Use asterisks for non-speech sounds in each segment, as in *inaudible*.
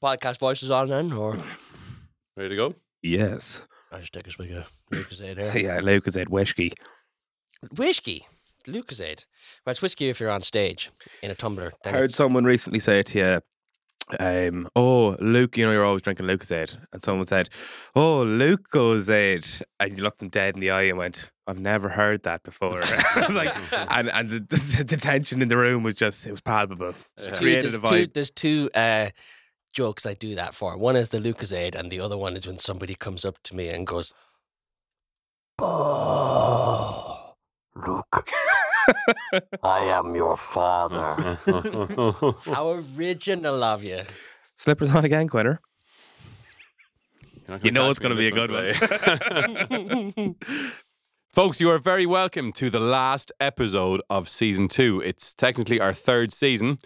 put the podcast voices on then, or Ready to go? Yes. I just take a swig of Lucozade here. *laughs* Yeah, Lucas said whiskey. Whiskey, Lucozade. Well, it's whiskey if you're on stage in a tumbler. Then heard it's- someone recently say to you, um, "Oh, Luke, you know you're always drinking Lucozade," and someone said, "Oh, Lucozade," and you looked them dead in the eye and went, "I've never heard that before." *laughs* I like, *laughs* and and the, the, the tension in the room was just it was palpable. It two, created there's a two, vibe. there's two uh, jokes I do that for. One is the Lucas Lucozade, and the other one is when somebody comes up to me and goes, "Oh, Luke, *laughs* I am your father." *laughs* How original of you! Slippers on again, Quinner. You're not You know it's gonna be a good one. today. *laughs* Folks, you are very welcome to the last episode of season two. It's technically our third season,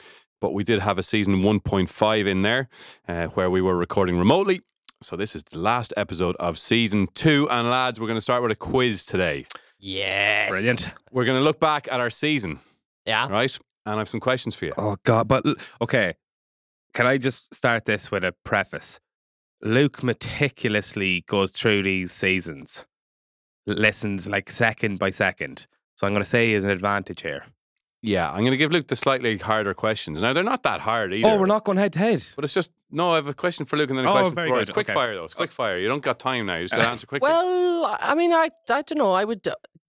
but we did have a season 1.5 in there uh, where we were recording remotely. So this is the last episode of season two. And lads, we're going to start with a quiz today. Yes, Brilliant. We're going to look back at our season, Yeah, right? And I have some questions for you. Oh God! But okay, can I just start this with a preface? Luke meticulously goes through these seasons, l- listens like second by second. So I'm going to say he has an advantage here. Yeah, I'm going to give Luke the slightly harder questions. Now, they're not that hard either. Oh, we're not going head to head. But it's just, no, I have a question for Luke and then a Oh, question very for Rory. good. It's quick Okay. fire, though. It's quick fire. You don't got time now. You just got to answer quickly. Well, I mean, I, I don't know. I would.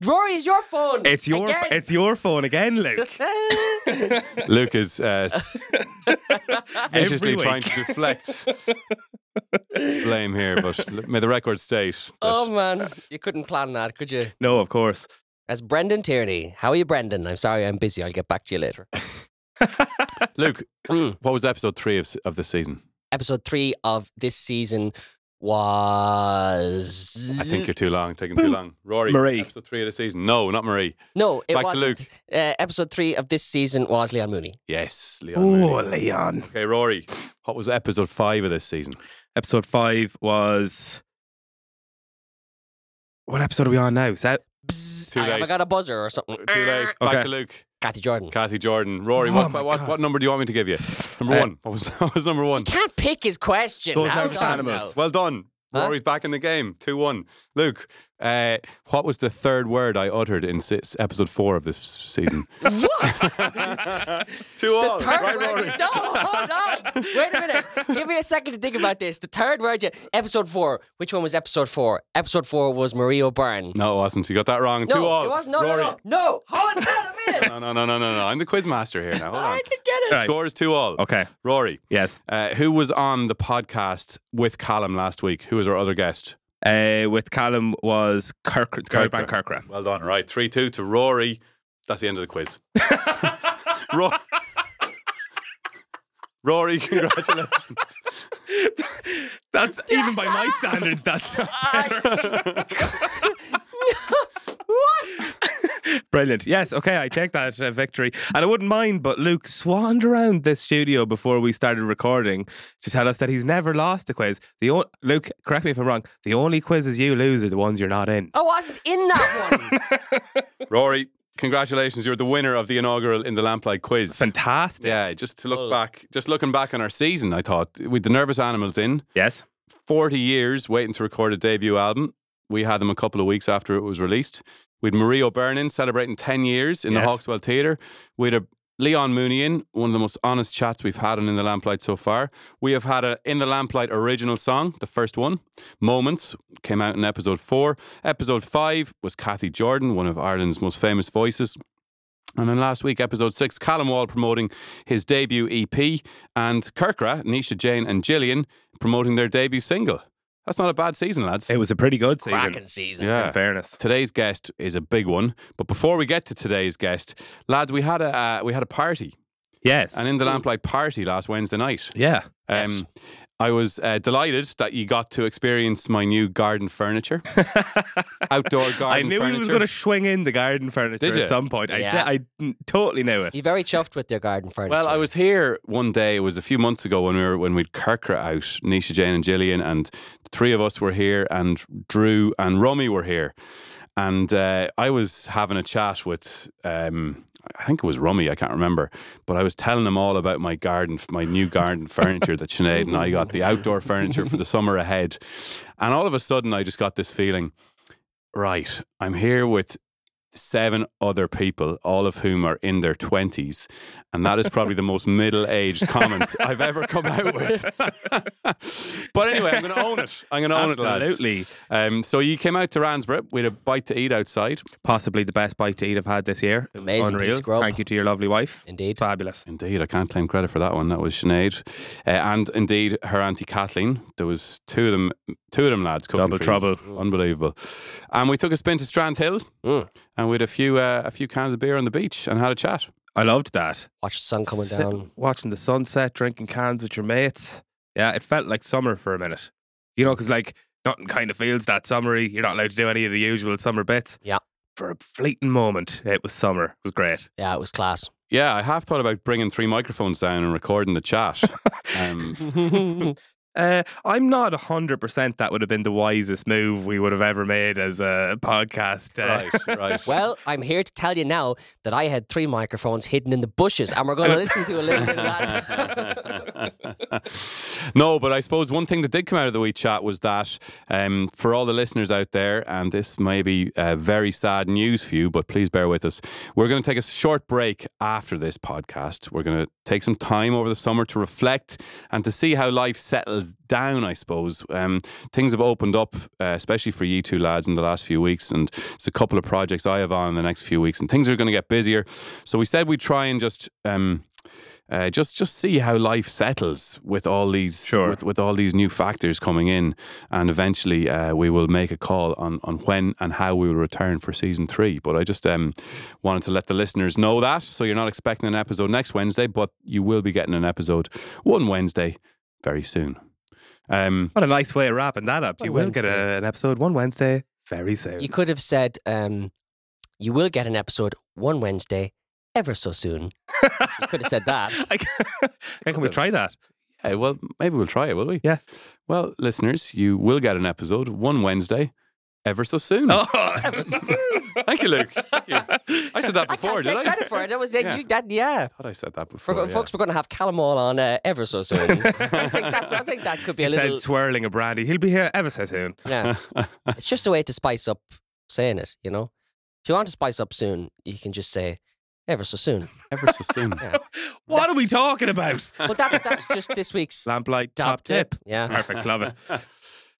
Rory, is your phone? It's your Again? it's your phone again, Luke. *laughs* Luke is uh, *laughs* viciously Every trying to deflect *laughs* blame here, but may the record state. that- oh man, you couldn't plan that, could you? no, of course. That's Brendan Tierney. How are you, Brendan? I'm sorry, I'm busy. I'll get back to you later. *laughs* Luke, *laughs* Mm. what was episode three of, of this season? Episode three of this season was. I think you're too long, taking too long. Rory, Marie. episode three of the season. No, not Marie. no, it Back to wasn't. Luke. Uh, episode three of this season was Leon Mooney. Yes, Leon. Oh, Mooney. Leon. Okay, Rory, what was episode five of this season? Episode five was. What episode are we on now? Is that Too I, have I got a buzzer or something? Too late. Okay. Back to Luke. Kathy Jordan. Kathy Jordan. Rory, Oh what, my what, what number do you want me to give you? Number Uh, one. What was, *laughs* what was number one? Can't pick his question. Those Hold nervous on animals. Well done. Huh? Rory's back in the game. 2 1. Luke, uh, what was the third word I uttered in six, episode four of this season? *laughs* What? *laughs* 2 all. Third Right, word. Rory. No, hold on. Wait a minute. Give me a second to think about this. The third word, you, episode four. Which one was episode four? Episode four was Marie O'Byrne. No, it wasn't. You got that wrong. No, 2 all. it wasn't. No, Rory. no, no, no. Hold on a minute. No, no, no, no, no, no. I'm the quiz master here now. Hold I on. didn't get it. Right. Score is 2 all. okay? Rory, Yes. uh, who was on the podcast with Callum last week? Who was our other guest? Uh, with Callum was Kirk, Kirk- Kirkman Kirkra. Well done. Right. 3 2 to Rory. That's the end of the quiz. *laughs* Ro- Rory, congratulations. That's even by my standards. That's not? *laughs* brilliant. Yes, okay, I take that uh, victory, and I wouldn't mind. But Luke swanned around this studio before we started recording to tell us that he's never lost a quiz. The o- Luke, correct me if I'm wrong. The only quizzes you lose are the ones you're not in. I wasn't in that one. *laughs* Rory, congratulations. You're the winner of the inaugural In the Lamplight quiz. Fantastic. Yeah, just to look Well- back, just looking back on our season, I thought with the Nervous Animals in, Yes. 40 years waiting to record a debut album. We had them a couple of weeks after it was released. We had Marie O'Byrne in celebrating 10 years in Yes. the Hawkswell Theatre. We had a Leon Mooney in, one of the most honest chats we've had on In the Lamplight so far. We have had a In the Lamplight original song, the first one, Moments, came out in episode four. Episode five was Kathy Jordan, one of Ireland's most famous voices. And then last week, episode six, Callum Wall promoting his debut EP, and Kirkra, Nisha Jane, and Gillian promoting their debut single. That's not a bad season, lads. It was a pretty good season. Cracking season. Yeah. In fairness. Today's guest is a big one, but before we get to today's guest, lads, we had a uh, we had a party, Yes. And in the lamplight party last Wednesday night. yeah. Um, Yes. I was uh, delighted that you got to experience my new garden furniture, *laughs* outdoor garden I knew furniture. he was going to swing in the garden furniture Did you? at some point. I, Yeah. de- I mm, totally knew it. You're very chuffed with their garden furniture. Well, I was here one day. It was a few months ago when we were when we'd Kirkra out, Nisha Jane and Gillian, and the three of us were here, and Drew and Romy were here, and uh, I was having a chat with um, I think it was Rummy, I can't remember. But I was telling him all about my garden, my new garden furniture that Sinead and I got, the outdoor furniture for the summer ahead. And all of a sudden, I just got this feeling right, I'm here with seven other people, all of whom are in their 20s. And that is probably the most middle aged *laughs* comment I've ever come out with. *laughs* but anyway, I'm going to own it. I'm going to own it, lads. Absolutely. Um, so you came out to Ransborough. We had a bite to eat outside. Possibly the best bite to eat I've had this year. It Amazing Unreal. piece of grub. Thank you to your lovely wife. Indeed. Fabulous. Indeed, I can't claim credit for that one. That was Sinead, uh, and indeed her auntie Kathleen. There was two of them, two of them lads. Cooking Double for you. trouble. unbelievable. And we took a spin to Strand Hill, Mm. and we had a few uh, a few cans of beer on the beach and had a chat. I loved that. Watch the sun coming Sit- down. Watching the sunset, drinking cans with your mates. Yeah, it felt like summer for a minute. You know, because like nothing kind of feels that summery. You're not allowed to do any of the usual summer bits. Yeah. For a fleeting moment, it was summer. It was great. Yeah, it was class. Yeah, I have thought about bringing three microphones down and recording the chat. *laughs* um, *laughs* Uh, I'm not 100% that would have been the wisest move we would have ever made as a podcast. Uh, right, right. *laughs* Well, I'm here to tell you now that I had three microphones hidden in the bushes, and we're going to listen to a little bit of that. *laughs* no, but I suppose one thing that did come out of the wee chat was that um, for all the listeners out there, and this may be uh, very sad news for you, but please bear with us. We're going to take a short break after this podcast. We're going to take some time over the summer to reflect and to see how life settles down, I suppose. Um, things have opened up, uh, especially for you two lads in the last few weeks, and it's a couple of projects I have on in the next few weeks, and things are going to get busier. So we said we'd try and just. Um, uh, just just see how life settles with all these Sure. with, with all these new factors coming in, and eventually uh, we will make a call on on when and how we will return for season three. But I just um, wanted to let the listeners know that, so you're not expecting an episode next Wednesday, but you will be getting an episode one Wednesday very soon. Um, What a nice way of wrapping that up. You will get a, an episode one Wednesday very soon. You could have said, um, you will get an episode one Wednesday, ever so soon. You *laughs* could have said that. *laughs* I can, can we try that? yeah, well, maybe we'll try it, will we? Yeah. Well, listeners, you will get an episode one Wednesday, ever so soon. Oh, *laughs* Ever so soon. Thank you, Luke. Thank you. I said that I before, can't did take I? credit for it. That was it. Yeah. You, that, yeah. I thought I said that For, before. yeah. Folks, we're going to have Callum Wall on uh, ever so soon. I, think that's, I think that could be he a little. said little. swirling a brandy. He'll be here ever so soon. Yeah. It's just a way to spice up saying it, you know? If you want to spice up soon, you can just say ever so soon. ever so soon. Yeah. *laughs* What are we talking about? But that's, that's just this week's Lamplight top top tip. Yeah. Perfect. Love it. *laughs*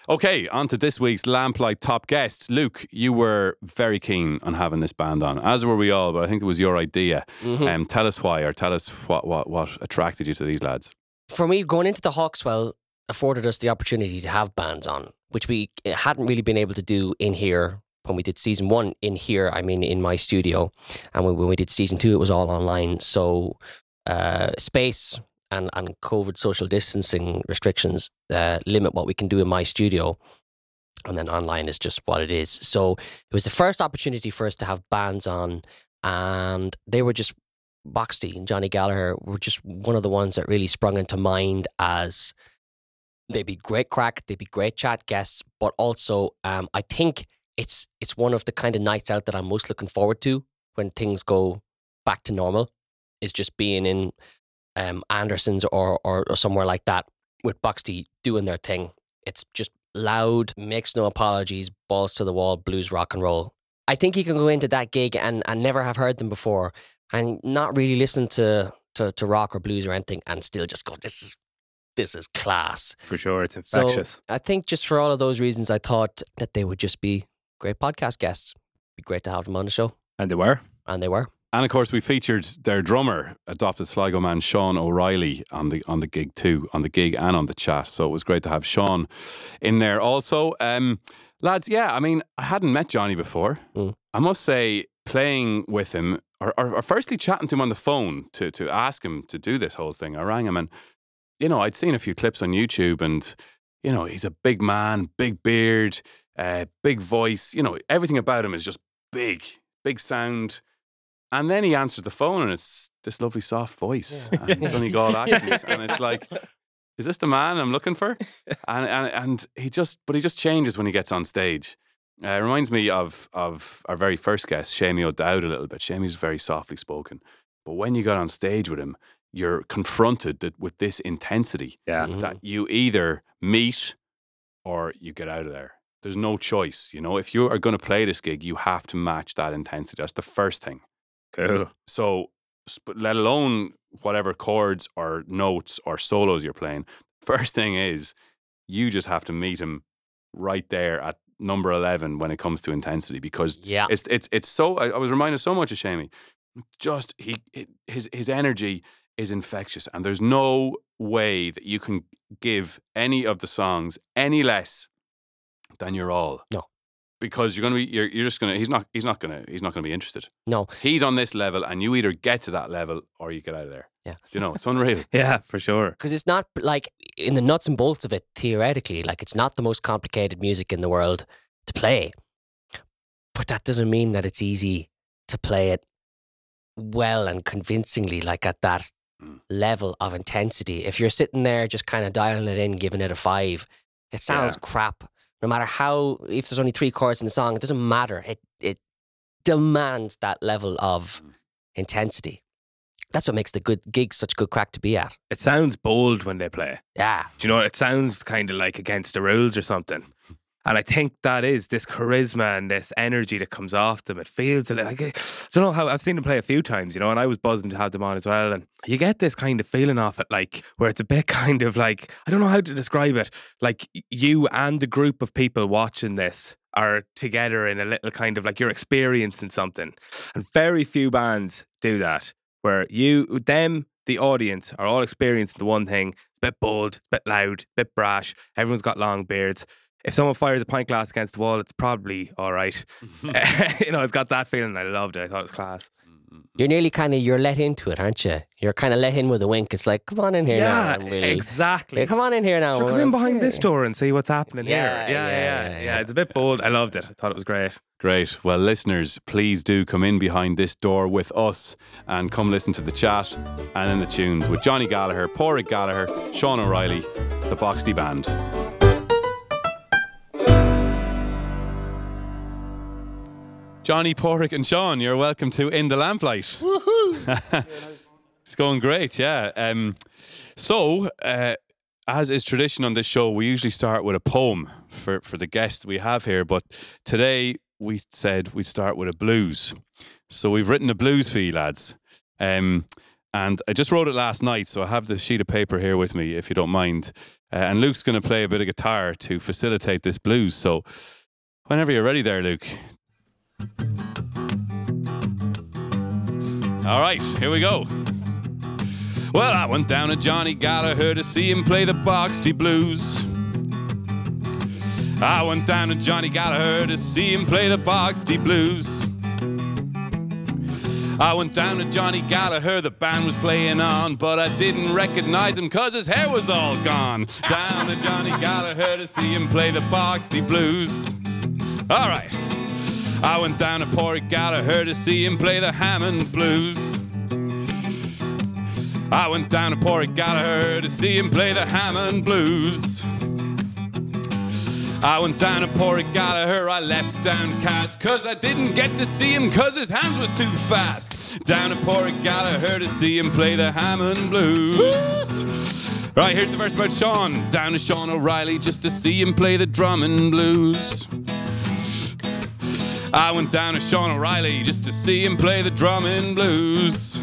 Okay, on to this week's Lamplight top guest. Luke, you were very keen on having this band on, as were we all, but I think it was your idea. Mhm. Um, tell us why, or tell us what, what, what attracted you to these lads. For me, going into the Hawkswell afforded us the opportunity to have bands on, which we hadn't really been able to do in here when we did season one in here. I mean, in my studio, and when, when we did season two, it was all online. So uh, space and and COVID social distancing restrictions uh, limit what we can do in my studio. And then online is just what it is. So it was the first opportunity for us to have bands on, and they were just Boxty and Johnny Gallagher were just one of the ones that really sprung into mind as they'd be great crack, they'd be great chat guests, but also um, I think it's it's one of the kind of nights out that I'm most looking forward to when things go back to normal. Is just being in um, Anderson's or, or or somewhere like that with Boxty doing their thing. It's just loud, makes no apologies, balls to the wall, blues rock and roll. I think you can go into that gig and, and never have heard them before and not really listen to, to, to rock or blues or anything and still just go, this is this is class. For sure. It's So infectious. I think just for all of those reasons, I thought that they would just be great podcast guests. Be great to have them on the show, and they were. and they were. And of course, we featured their drummer, adopted Sligo man Sean O'Reilly, on the on the gig too, on the gig and on the chat. So it was great to have Sean in there also. Um, lads, yeah, I mean, I hadn't met Johnny before. Mm. I must say, playing with him, or, or, or firstly chatting to him on the phone to to ask him to do this whole thing. I rang him, and you know, I'd seen a few clips on YouTube, and you know, he's a big man, big beard, uh, big voice. You know, everything about him is just big, big sound. And then he answers the phone and it's this lovely soft voice and Donegal accent. And it's like, *laughs* is this the man I'm looking for? And, and and he just, but he just changes when he gets on stage. Uh, it reminds me of of our very first guest, Seamie O'Dowd, a little bit. Seamie's very softly spoken, but when you got on stage with him, you're confronted that, with this intensity Yeah. Mhm. that you either meet or you get out of there. There's no choice. You know, if you are going to play this gig, you have to match that intensity. That's the first thing. Cool. So, but let alone whatever chords or notes or solos you're playing. First thing is, you just have to meet him right there at number eleven when it comes to intensity because Yeah. it's it's it's so. I, I was reminded so much of Seamie. Just he his his energy is infectious, and there's no way that you can give any of the songs any less than your all. No. because you're gonna be you're, you're just gonna he's not he's not gonna he's not gonna be interested. No. He's on this level, and you either get to that level or you get out of there. Yeah. Do you know it's unreal. *laughs* Yeah, for sure. Because it's not like in the nuts and bolts of it, theoretically, like it's not the most complicated music in the world to play. But that doesn't mean that it's easy to play it well and convincingly, like at that Mm. level of intensity. If you're sitting there just kind of dialing it in, giving it a five, it sounds Yeah. crap. No matter how, if there's only three chords in the song, it doesn't matter. It it demands that level of Mm. intensity. That's what makes the good gig such good crack to be at. It sounds bold when they play. Yeah. Do you know? It sounds kind of like against the rules or something. And I think that is this charisma and this energy that comes off them. It feels like I don't know how I've seen them play a few times, you know, and I was buzzing to have them on as well. And you get this kind of feeling off it, like where it's a bit *laughs* kind of like I don't know how to describe it. Like you and the group of people watching this are together in a little kind of like you're experiencing something. And very few bands do that, where you, them, the audience are all experiencing the one thing. It's a bit bold, a bit loud, a bit brash. Everyone's got long beards. If someone fires a pint glass against the wall, it's probably all right. *laughs* *laughs* you know, it's got that feeling. I loved it. I thought it was class. Mm-hmm. You're nearly kind of you're let into it, aren't you? You're kind of let in with a wink. It's like, come on in here yeah, and we'll- exactly. Yeah, come on in here now. Sure, come in behind this door and see what's happening Yeah, here. Yeah, yeah, yeah, yeah, yeah, yeah. It's a bit bold. I loved it. I thought it was great. Great. Well, listeners, please do come in behind this door with us and come listen to the chat and in the tunes with Johnny Gallagher, Porrick Gallagher, Sean O'Reilly, the Boxty Band. Johnny, Porrick, and Sean, you're welcome to In the Lamplight. *laughs* it's going great, yeah. Um, so, uh, as is tradition on this show, we usually start with a poem for, for the guest we have here, but today we said we'd start with a blues. So we've written a blues for you, lads. Um, and I just wrote it last night, so I have the sheet of paper here with me, if you don't mind. Uh, and Luke's going to play a bit of guitar to facilitate this blues. So whenever you're ready there, Luke. All right, here we go. Well, I went down to Johnny Gallagher to see him play the Boxty Blues. I went down to Johnny Gallagher to see him play the Boxty Blues. I went down to Johnny Gallagher, the band was playing on, but I didn't recognize him cause his hair was all gone. Down to Johnny Gallagher to see him play the Boxty Blues. All right. I went down to Port Gallagher to see him play the Hammond Blues. I went down to Port Gallagher to see him play the Hammond Blues. I went down to Port Gallagher, I left downcast Cause I didn't get to see him cause his hands was too fast Down to Port Gallagher to see him play the Hammond Blues Right, here's the verse about Sean Down to Sean O'Reilly just to see him play the drum and blues I went down to Sean O'Reilly just to see him play the drum and blues.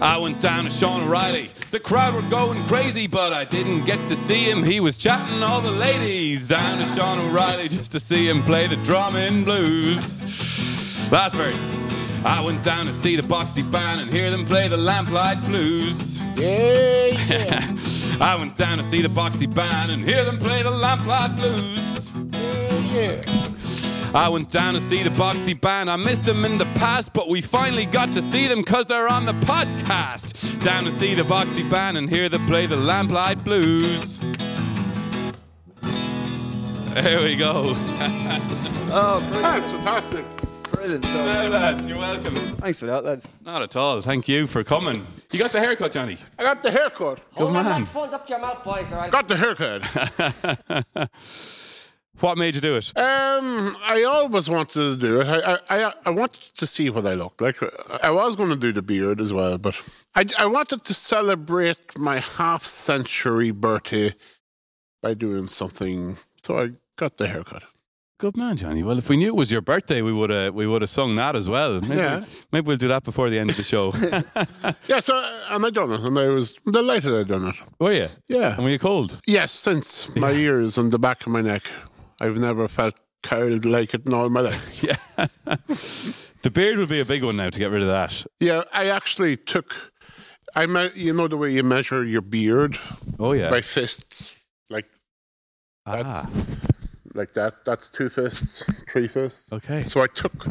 I went down to Sean O'Reilly. The crowd were going crazy, but I didn't get to see him. He was chatting all the ladies. Down to Sean O'Reilly just to see him play the drum and blues. Last verse. I went down to see the Boxty Band and hear them play the Lamplight Blues. Yeah, yeah. *laughs* I went down to see the Boxty Band and hear them play the Lamplight Blues. I went down to see the Boxty Band. I missed them in the past, but we finally got to see them because they're on the podcast. Down to see the Boxty Band and hear them play the Lamplight Blues. There we go. *laughs* Oh, brilliant. That's fantastic. brilliant. So, Now, lads, you're welcome. thanks for that, lads. Not at all. Thank you for coming. You got the haircut, Johnny. I got the haircut. Good man. Phones up to your mouth, boys, all right? Got the haircut. *laughs* What made you do it? Um, I always wanted to do it. I, I, I, wanted to see what I looked like. I was going to do the beard as well, but I, I wanted to celebrate my half century birthday by doing something. So I got the haircut. Good man, Johnny. Well, if we knew it was your birthday, we would have we would have sung that as well. Maybe, Yeah. maybe we'll do that before the end of the show. *laughs* *laughs* Yeah, so and I done it, and I was delighted I done it. were you? Yeah. And were you cold? Yes, since my ears and the back of my neck, I've never felt curled like it in all my life. *laughs* Yeah. the beard would be a big one now to get rid of that. Yeah, I actually took. I me- you know the way you measure your beard Oh yeah. by fists, like that's ah, like that. That's two fists, three fists. okay. So I took,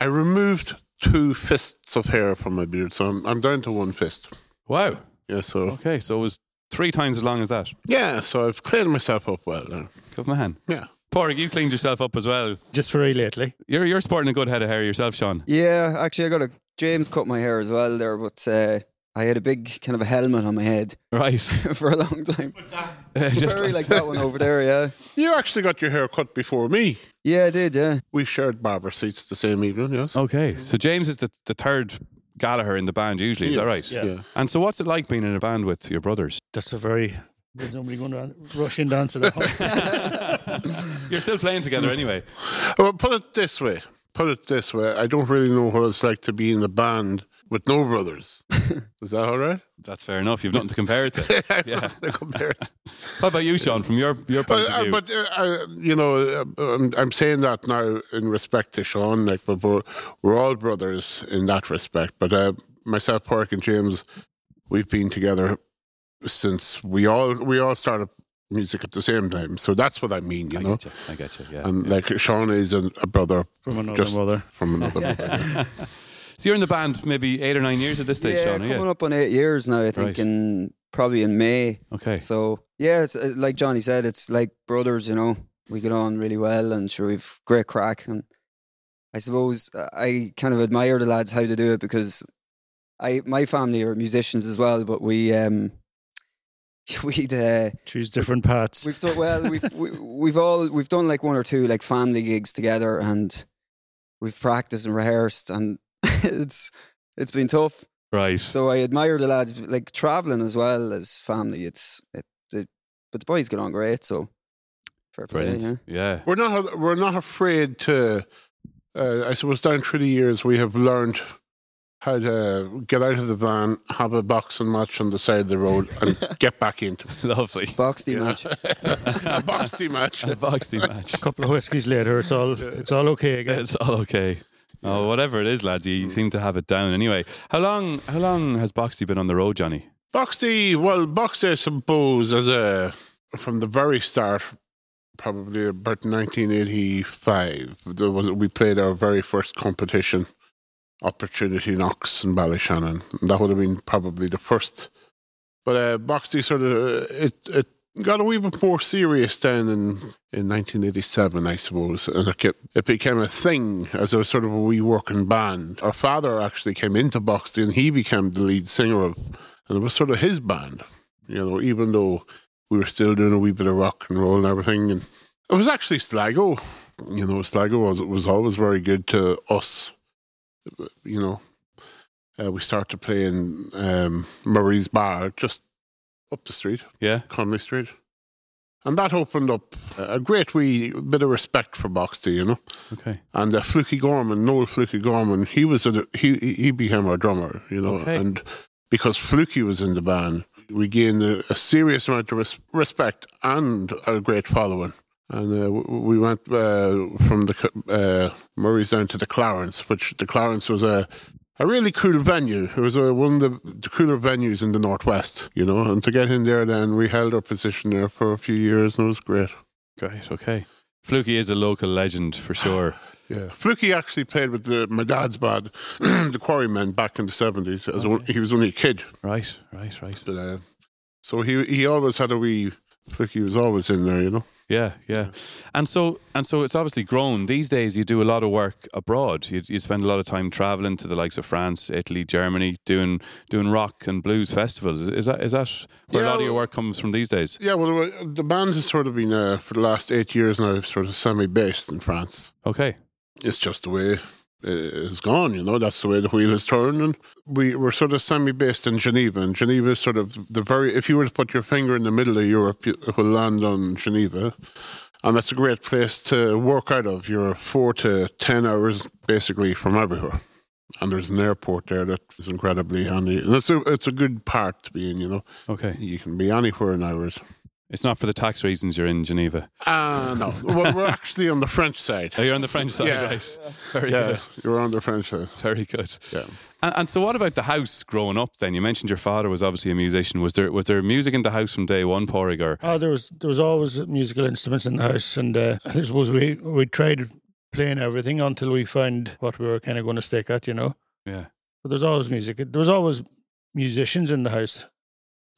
I removed two fists of hair from my beard, so I'm, I'm down to one fist. Wow. Yeah, so Okay, so it was three times as long as that. yeah, so I've cleaned myself up well now. Good man. Yeah. Porrig, you cleaned yourself up as well. Just very lately. You're you're sporting a good head of hair yourself, Sean. Yeah, actually, I got a James cut my hair as well there, but uh, I had a big kind of a helmet on my head Right. *laughs* for a long time. *laughs* Just Very like that one over there, yeah. *laughs* You actually got your hair cut before me. Yeah, I did, yeah. We shared barber seats the same evening. Yes. Okay. So James is the, the third Gallagher in the band usually, is that right? Yeah. Yeah. And so what's it like being in a band with your brothers? That's a very. There's nobody going to rush in to the that. *laughs* You're still playing together anyway. Well, put it this way. Put it this way. I don't really know what it's like to be in the band with no brothers. *laughs* Is that all right? That's fair enough. You've nothing to compare it to. *laughs* Yeah. I compare it. *laughs* What about you, Sean, from your, your point But, of uh, view? but uh, uh, you know, uh, I'm, I'm saying that now in respect to Sean, like, but we're, we're all brothers in that respect. But uh, myself, Park, and James, we've been together since we all we all started music at the same time. So that's what I mean, you I know. get you. I get you. Yeah. And like Sean is a, a brother From another just mother. from another mother. So you're in the band maybe eight or nine years at this stage, yeah, Sean, coming you? up on eight years now, I think, Right. in probably in May. Okay. So yeah, it's uh, like Johnny said, it's like brothers. You know, we get on really well, and sure we've great crack. And I suppose uh, I kind of admire the lads how to do it because I my family are musicians as well, but we um *laughs* we'd uh, Choose different paths. we've done well we've we, we've all we've done like one or two like family gigs together, and we've practiced and rehearsed, and *laughs* it's it's been tough. Right. So I admire the lads like traveling as well as family. It's it, it but the boys get on great. So fair play. Yeah. Yeah. we're not we're not afraid to. Uh, I suppose down through the years we have learned how to get out of the van, have a boxing match on the side of the road, *laughs* and get back into it. Lovely. Box team *laughs* match. a boxing match. A boxing match. A couple of whiskies later, it's all it's all okay again. It's all okay. Oh, whatever it is, lads, you seem to have it down anyway. How long? How long has Boxty been on the road, Johnny? Boxty, well, Boxty, I suppose, as a from the very start, probably about 1985. There was we played our very first competition, Opportunity Knocks in Ballyshannon. And that would have been probably the first. But uh, Boxty sort of uh, it it got a wee bit more serious then in in 1987, I suppose, and it, became a thing as a sort of a wee working band. Our father actually came into Boxty, and he became the lead singer of and it was sort of his band, you know, even though we were still doing a wee bit of rock and roll and everything. And it was actually Sligo, you know, Sligo was, was always very good to us, you know. Uh, we started playing um, Murray's Bar just up the street, Yeah. Connolly Street. And that opened up a great wee bit of respect for Boxty, you know. Okay. And uh, Fluky Gorman, Noel Fluky Gorman, he was a, he he became our drummer, you know. Okay. And because Fluky was in the band, we gained a, a serious amount of res- respect and a great following. And uh, we went uh, from the uh, Murray's down to the Clarence, which the Clarence was a a really cool venue. It was uh one of the, cooler venues in the northwest, you know. And to get in there, then we held our position there for a few years, and it was great. Great. Okay. Fluky is a local legend for *sighs* sure. Yeah, Fluky actually played with the, my dad's band, *clears throat* the Quarrymen, back in the seventies. As a, he was only a kid, Right. Right. Right. but, uh, so he he always had a wee Flicky was always in there, you know. Yeah, yeah. And so and so it's obviously grown. These days you do a lot of work abroad. You you spend a lot of time traveling to the likes of France, Italy, Germany, doing doing rock and blues festivals. Is, is that is that where a lot of your work comes from these days? Yeah, well, the band has sort of been uh, for the last eight years now, sort of semi-based in France. Okay. It's just the way Eh, it's gone, you know. That's the way the wheel is turning. We were sort of semi-based in Geneva, and Geneva is sort of the very. If you were to put your finger in the middle of Europe, you- it will land on Geneva, and that's a great place to work out of. You're four to ten hours basically from everywhere. And there's an airport there that is incredibly handy, and it's a it's a good part to be in. You know, Okay. you can be anywhere in hours. It's not for the tax reasons you're in Geneva. Ah, no. well, we're actually on the French side. Oh, you're on the French side, Yeah. right? Very Yeah, good. you're on the French side. Very good. Yeah. And, and so, what about the house growing up? Then you mentioned your father was obviously a musician. Was there was there music in the house from day one, Porrig? Or Oh, there was there was always musical instruments in the house, and uh, *laughs* I suppose we we tried playing everything until we found what we were kind of going to stick at, you know. yeah, But there's always music. There was always musicians in the house.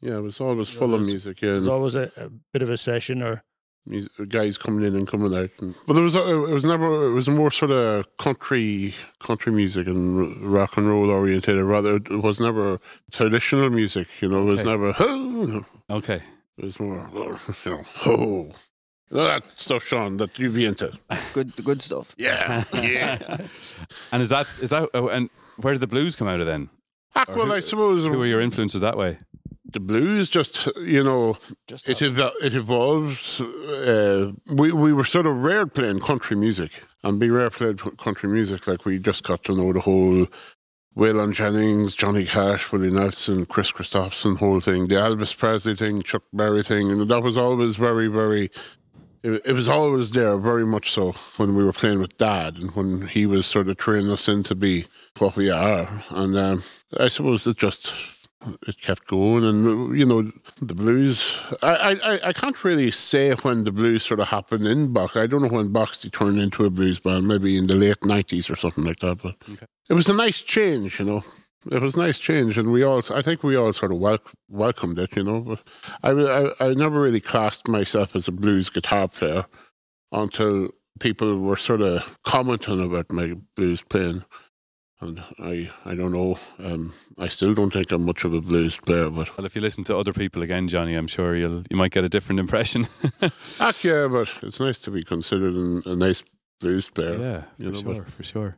Yeah, it was always full of music. Yeah, There's and always a, a bit of a session or mus- guys coming in and coming out. And, but there was a, it was never it was more sort of country country music and rock and roll orientated. Rather, it was never traditional music. You know, it was Okay. never. *laughs* Oh, okay. it was more. *laughs* You know, oh, You that stuff, Sean, that you'd be into. It's good, the good stuff. *laughs* Yeah, yeah. And is that is that oh, and where did the blues come out of then? Ah, well, I suppose Who were your influences that way? The blues just you know just it it evolved. Uh, we we were sort of rare playing country music, and be rare played country music like we just got to know the whole Waylon Jennings, Johnny Cash, Willie Nelson, Kris Kristofferson whole thing, the Elvis Presley thing, Chuck Berry thing, and that was always very very. It, it was always there, very much so, when we were playing with Dad, and when he was sort of training us in to be what we are, and um, I suppose it just it kept going, and you know the blues. I, I I can't really say when the blues sort of happened in Box. I don't know when Boxty turned into a blues band. Maybe in the late nineties or something like that. But Okay. it was a nice change, you know. It was a nice change, and we all. I think we all sort of wel- welcomed it, you know. But I, I I never really classed myself as a blues guitar player until people were sort of commenting about my blues playing. And I, I don't know. Um, I still don't think I'm much of a blues player, but Well, if you listen to other people again, Johnny, I'm sure you'll you might get a different impression. *laughs* ah, yeah, but it's nice to be considered an, a nice blues player. yeah, you for know, but- sure, for sure.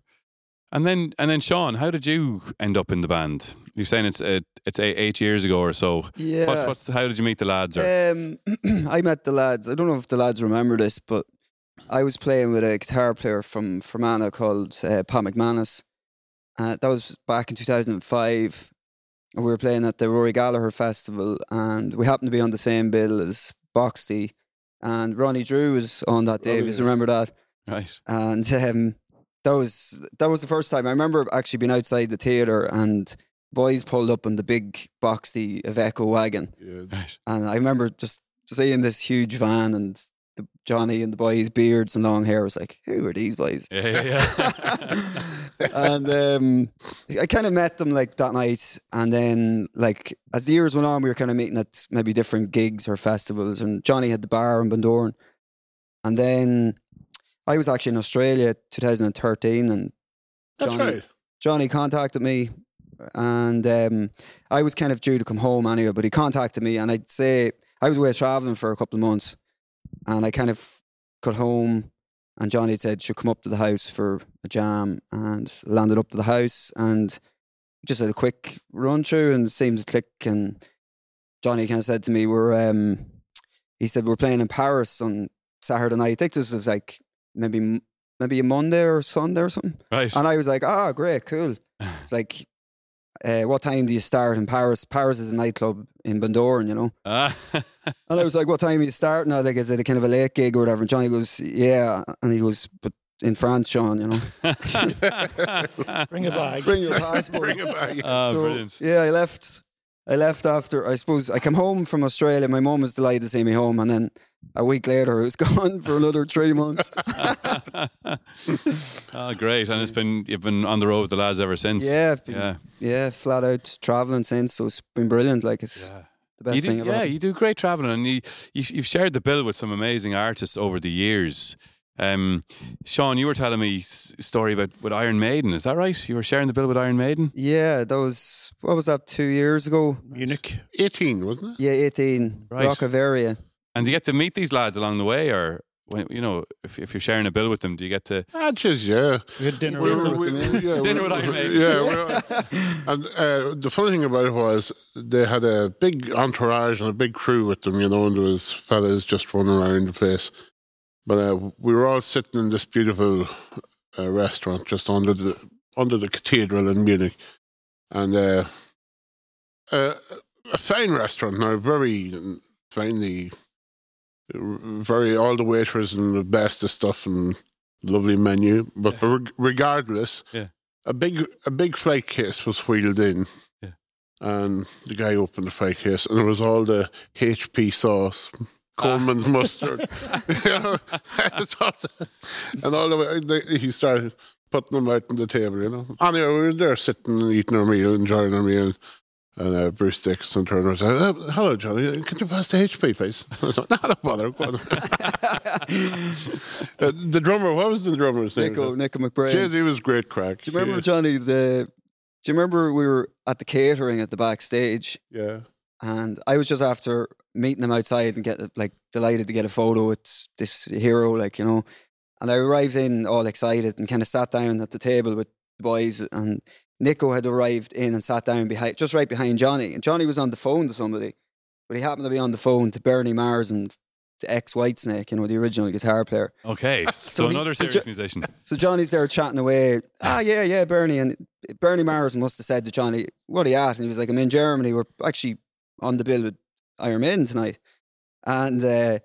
And then and then Sean, how did you end up in the band? You're saying it's uh, it's eight, eight years ago or so. Yeah. What's what's how did you meet the lads? Or Um, *clears throat* I met the lads. I don't know if the lads remember this, but I was playing with a guitar player from Fermanagh called uh, Pat McManus. Uh, that was back in 2005. We were playing at the Rory Gallagher Festival, and we happened to be on the same bill as Boxty. And Ronnie Drew was on that day. if you remember that? right, and um, that was that was the first time I remember actually being outside the theater and boys pulled up in the big boxy Iveco wagon, Yeah. right. and I remember just seeing this huge van and the Johnny and the boys' beards and long hair. I was like, who are these boys? Yeah, yeah, yeah. *laughs* *laughs* and um, I kind of met them like that night, and then like as the years went on, we were kind of meeting at maybe different gigs or festivals. And Johnny had the bar in Bundoran, and then I was actually in Australia 2013, and Johnny- right. Johnny contacted me, and um, I was kind of due to come home anyway. But he contacted me, and I'd say I was away traveling for a couple of months, and I kind of got home, and Johnny said should come up to the house for a jam, and landed up to the house, and just had a quick run through, and it seemed to click. And Johnny kind of said to me, "We're," um, he said, "We're playing in Paris on Saturday night." I think this was like maybe maybe a Monday or Sunday or something. right. And I was like, ah, great, cool. *sighs* It's like, uh, what time do you start in Paris? Paris is a nightclub in Bundoran, you know? *laughs* Ah, And I was like, what time are you starting at? Like, is it a kind of a late gig or whatever? And Johnny goes, yeah. And he goes, but in France, Sean, you know? *laughs* bring a bag. Bring your *laughs* passport. Bring it back. Ah, so, brilliant. yeah, I left. I left after, I suppose, I came home from Australia. My mom was delighted to see me home. And then a week later, I was *laughs* gone for another three months. *laughs* oh, great! And it's been you've been on the road with the lads ever since. yeah, been- yeah, yeah, flat out traveling since. So it's been brilliant. Like, it's yeah. the best you do, thing about yeah, it. you do great traveling, and you, you you've shared the bill with some amazing artists over the years. Um, Sean, you were telling me s- story about with Iron Maiden. Is that right? You were sharing the bill with Iron Maiden. Yeah, that was what was that? Two years ago. Munich. 18, wasn't it? Yeah, eighteen. Right. Rockavaria. And do you get to meet these lads along the way, or when, you know, if, if you're sharing a bill with them, do you get to? Ah, just, yeah. We had dinner. We with were- them. yeah, *laughs* Dinner with Iron Maiden. Yeah, we were- and uh, the funny thing about it was they had a big entourage and a big crew with them, you know, and there was fellas just running around the place. But uh, we were all sitting in this beautiful uh, restaurant just under the under the cathedral in Munich, and uh, uh, a fine restaurant now, very finely, very all the waiters and the best of stuff and lovely menu. But reg- regardless, Yeah. a big a big flight case was wheeled in. Yeah. And the guy opened the flight case, and it was all the HP sauce, Colman's ah. mustard, you *laughs* know, *laughs* it's all the- and all the way they- he started putting them out on the table. You know, anyway, we were there sitting and eating our meal, enjoying our meal. And uh, Bruce Dickinson turned around and said, uh, Hello, Johnny. Can you pass the HP, please? *laughs* I was like, No, don't bother. Go on. *laughs* uh, the drummer, what was the drummer's name? Nicko, Nicko McBrain. Jeez, he was great crack. Do you remember Yeah. Johnny? The do you remember we were at the catering at the backstage, Yeah. and I was just after meeting him outside and get like delighted to get a photo with this hero, like you know. And I arrived in all excited and kind of sat down at the table with the boys, and Nicko had arrived in and sat down behind, just right behind Johnny, and Johnny was on the phone to somebody, but he happened to be on the phone to Bernie Marsden to ex Whitesnake, you know, the original guitar player. Okay, *laughs* so, So he- another so serious musician. So Johnny's there chatting away. Ah, yeah, yeah, Bernie. And Bernie Mars must have said to Johnny, What are you at? And he was like, I'm in Germany. We're actually on the bill with Iron Maiden tonight. And uh,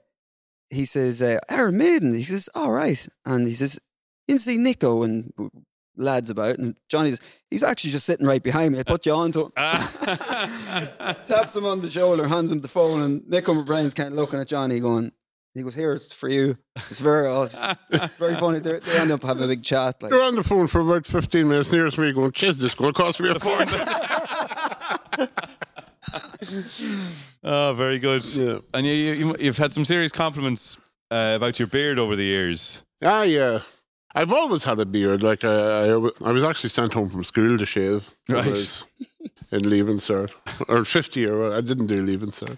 he says, uh, Iron Maiden. He says, All right. And he says, You can see Nico and lads about. And Johnny's, he's actually just sitting right behind me. I put you on to him. *laughs* Taps him on the shoulder, hands him the phone. And Nicko McBrain's kind of looking at Johnny going, he goes, Here, it's for you. It's very, it's *laughs* very funny. They, they end up having a big chat. Like, They're on the phone for about 15 minutes nearest me going, Jeez, this going to cost me a fortune. oh, *laughs* very good. yeah. And you, you, you've had some serious compliments uh, about your beard over the years. Ah, yeah. I've always had a beard. Like, I, I, I was actually sent home from school to shave. when I Right. In leaving cert. *laughs* Or 50 year I didn't do leaving cert.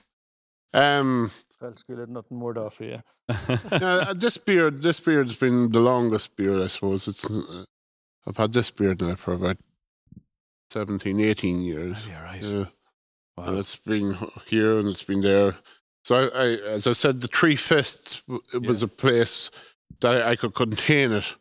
Um, Felt school had nothing more to offer you. *laughs* yeah, this beard, this beard's been the longest beard, I suppose. It's uh, I've had this beard now for about 17, 18 years. Yeah, right. Yeah. Wow. and it's been here and it's been there. So I, I as I said, the Three Fists it was Yeah. a place that I, I could contain it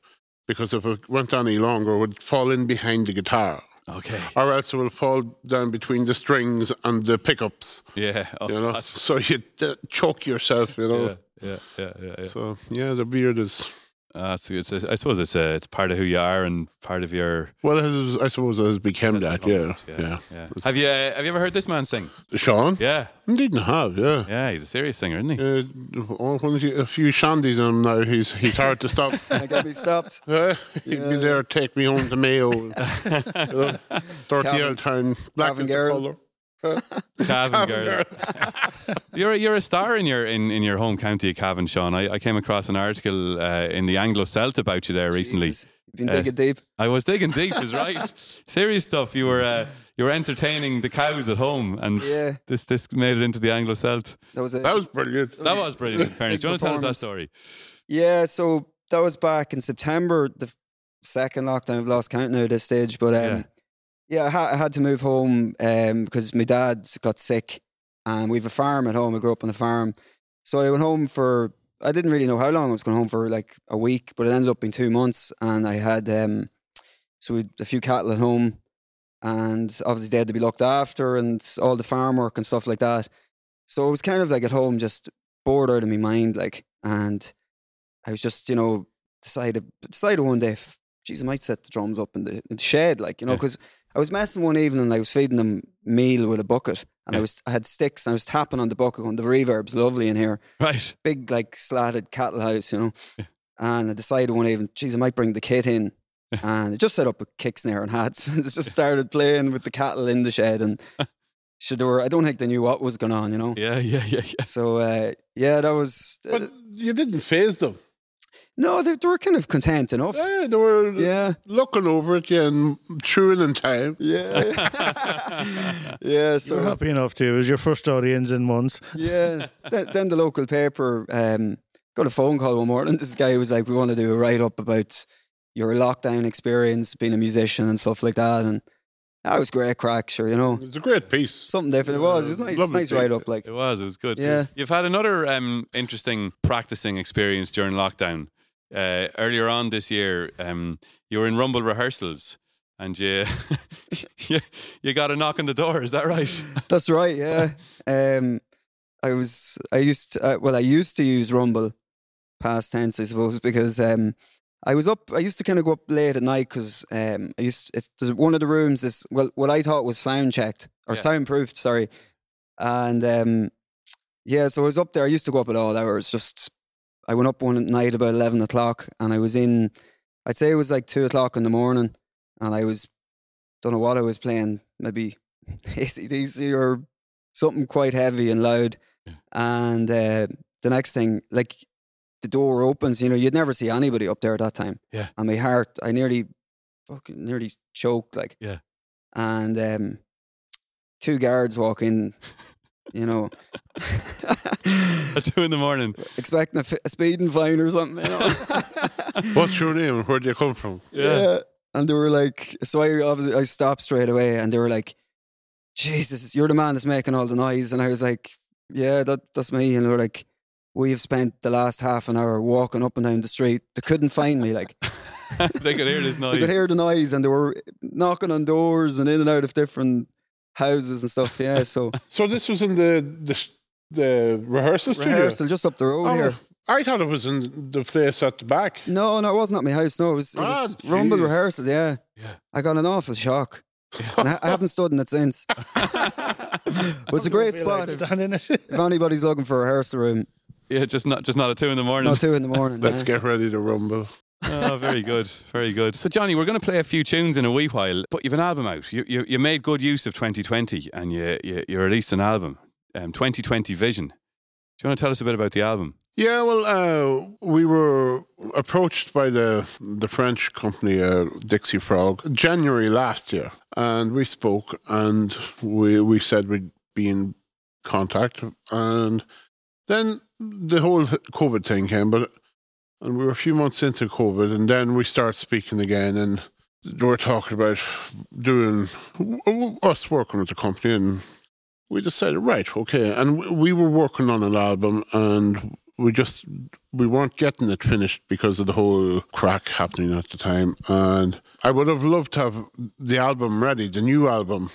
because if it went any longer, it would fall in behind the guitar, Okay. or else it will fall down between the strings and the pickups. Yeah. Oh, You know, so you choke yourself. You know. Yeah, yeah, yeah, yeah. yeah. So yeah, the beard is Uh, it's, it's, I suppose it's a, it's part of who you are and part of your. well. It has, I suppose it has become that. Yeah, yeah. yeah. Have you uh, have you ever heard this man sing? Sean, Yeah, indeed, I have. Yeah. yeah. He's a serious singer, isn't he? Uh, when a few shandies on him now. He's he's hard to stop. *laughs* I gotta be stopped. *laughs* Yeah. he'd be there, take me home to Mayo. *laughs* you know, Dirty Old town, black Calvin is the colour. Cavan *laughs* girl. *laughs* You're a, you're a star in your in, in your home county of Cavan, Sean. I, I came across an article uh, in the Anglo Celt about you there recently. Jesus, You've been Yes. digging deep. I was digging deep, is right. *laughs* Serious stuff. You were uh, you were entertaining the cows at home, and Yeah. this this made it into the Anglo Celt. That was it. That was brilliant. That was brilliant. In fairness, do you want to tell us that story? Yeah, so that was back in September, the second lockdown. I've lost count now at this stage, but um, Yeah. Yeah, I, had to move home um, because my dad got sick, and we have a farm at home. I grew up on the farm, so I went home for. I didn't really know how long I was going home for, like a week, but it ended up being two months, and I had um, so we had a few cattle at home, and obviously they had to be looked after, and all the farm work and stuff like that. So it was kind of like at home, just bored out of my mind, like, and I was just, you know, decided decided one day, geez, I might set the drums up in the, in the shed, like, you know, Yeah. Because I was messing one evening and I was feeding them meal with a bucket, and I was I had sticks and I was tapping on the bucket, going, the reverb's lovely in here, Right. big like slatted cattle house, you know, and I decided one evening, geez, I might bring the kit in. And I just set up a kick snare and hats *laughs* and just started playing with the cattle in the shed. And *laughs* so they were. I don't think they knew what was going on. You know. Yeah, yeah, yeah, yeah. So uh, yeah, that was. uh, But you didn't phase them. No, they, they were kind of content enough. Yeah, they were Yeah. looking over it, you and chewing in time. Yeah. *laughs* yeah. You So were happy enough too. It was your first audience in months. Yeah. then, then the local paper um, got a phone call one morning. This guy was like, "We want to do a write up about your lockdown experience, being a musician and stuff like that." And that was great crack, sure, you know, It was a great piece. something different. It was. It was nice, Lovely nice write up. Like, It was. It was good. Yeah. You've had another um, interesting practicing experience during lockdown. Uh, earlier on this year, um, you were in Rumble rehearsals, and you, *laughs* you you got a knock on the door. Is that right? *laughs* that's right. Yeah. Um, I was. I used. To, uh, well, I used to use Rumble, past tense, I suppose, because um, I was up. I used to kind of go up late at night because um, I used. It's one of the rooms is well, what I thought was sound checked or Yeah. soundproofed. Sorry, and um, yeah, so I was up there. I used to go up at all hours. Just I went up one night about eleven o'clock, and I was in. I'd say it was like two o'clock in the morning, and I was don't know what I was playing. Maybe *laughs* ACDC or something quite heavy and loud. Yeah. And uh, the next thing, like the door opens, you know, you'd never see anybody up there at that time. Yeah. And my heart, I nearly, fucking nearly choked. Like, Yeah. And um, two guards walk in, *laughs* you know, At two in the morning. expecting a, fi- a speeding fine or something. You know? *laughs* What's your name? Where do you come from? Yeah. And they were like, so I obviously I stopped straight away, and they were like, "Jesus, you're the man that's making all the noise." And I was like, "Yeah, that that's me." And they were like, "We've spent the last half an hour walking up and down the street. They couldn't find me. Like *laughs* they could hear this noise. *laughs* they could hear the noise, and they were knocking on doors and in and out of different houses and stuff. Yeah, so *laughs* So this was in the the, the rehearsal studio. rehearsal just up the road Oh, here. I thought it was in the place at the back. No, no, it wasn't at my house. No, it was, it Ah, was Rumble jeez. rehearsals. Yeah, Yeah. I got an awful shock. *laughs* and I, I haven't stood in it since. *laughs* but it's a great Feel like spot. If, standing it. if anybody's looking for a rehearsal room, Yeah, just not just not at two in the morning. Not two in the morning. Let's yeah. get ready to rumble. Oh, very good, very good. So, Johnny, we're going to play a few tunes in a wee while, but you've an album out. You you, you made good use of 2020, and you you, you released an album, um, 2020 Vision. Do you want to tell us a bit about the album? Yeah, well, uh, we were approached by the the French company uh, Dixie Frog January last year, and we spoke, and we we said we'd be in contact, and then the whole COVID thing came, but and we were a few months into COVID, and then we start speaking again, and we're talking about doing us working with the company, and we decided, right, okay, and we- we were working on an album, and we just we weren't getting it finished because of the whole crack happening at the time, and I would have loved to have the album ready, the new album,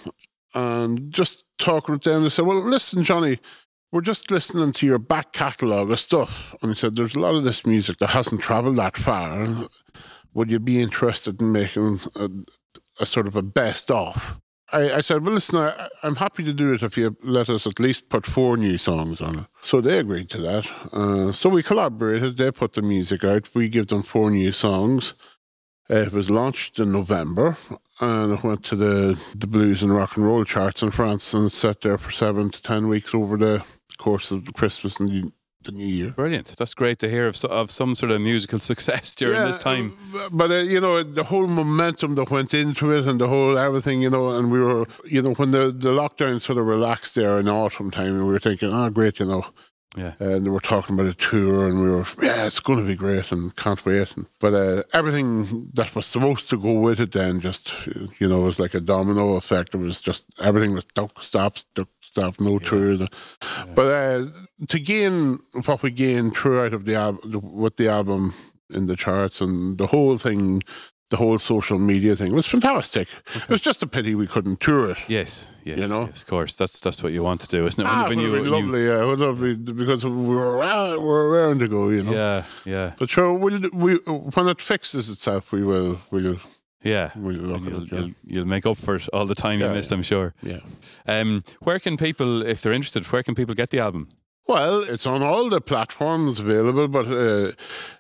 and just talking with them, they said, well, listen, Johnny. We're just listening to your back catalogue of stuff. And he said, There's a lot of this music that hasn't travelled that far. Would you be interested in making a, a sort of a best of? I, I said, well, listen, I, I'm happy to do it if you let us at least put four new songs on it. So they agreed to that. Uh, so we collaborated. They put the music out. We give them four new songs. It was launched in November and it went to the, the blues and rock and roll charts in France and it sat there for seven to ten weeks over the course of Christmas and the, the New Year. Brilliant. That's great to hear of, of some sort of musical *laughs* success during Yeah, this time. uh, But uh, you know, the whole momentum that went into it, and the whole everything, you know, and we were, you know, when the the lockdown sort of relaxed there in autumn time, and we were thinking, oh, great, you know. Yeah. And they were talking about a tour, and we were, yeah, it's going to be great, and can't wait. And, but uh, everything that was supposed to go with it then just, you know, was like a domino effect. It was just everything was duck, stop, duck, stop, no tour. But uh, to gain what we gained throughout of the album, with the album in the charts and the whole thing, the whole social media thing was fantastic. It was just a pity we couldn't tour it. Yes, yes, You know? yes, of course. That's that's what you want to do, isn't it? Ah, it would you- been when you- lovely. Yeah, would have because we were around, we're around to go, you know. Yeah, yeah, But sure, we'll, we when it fixes itself, we will we'll yeah. we'll look You'll, it. Yeah. you'll, you'll make up for it all the time you missed, yeah. I'm sure. yeah. Um, where can people, if they're interested, where can people get the album? Well, it's on all the platforms available, but uh,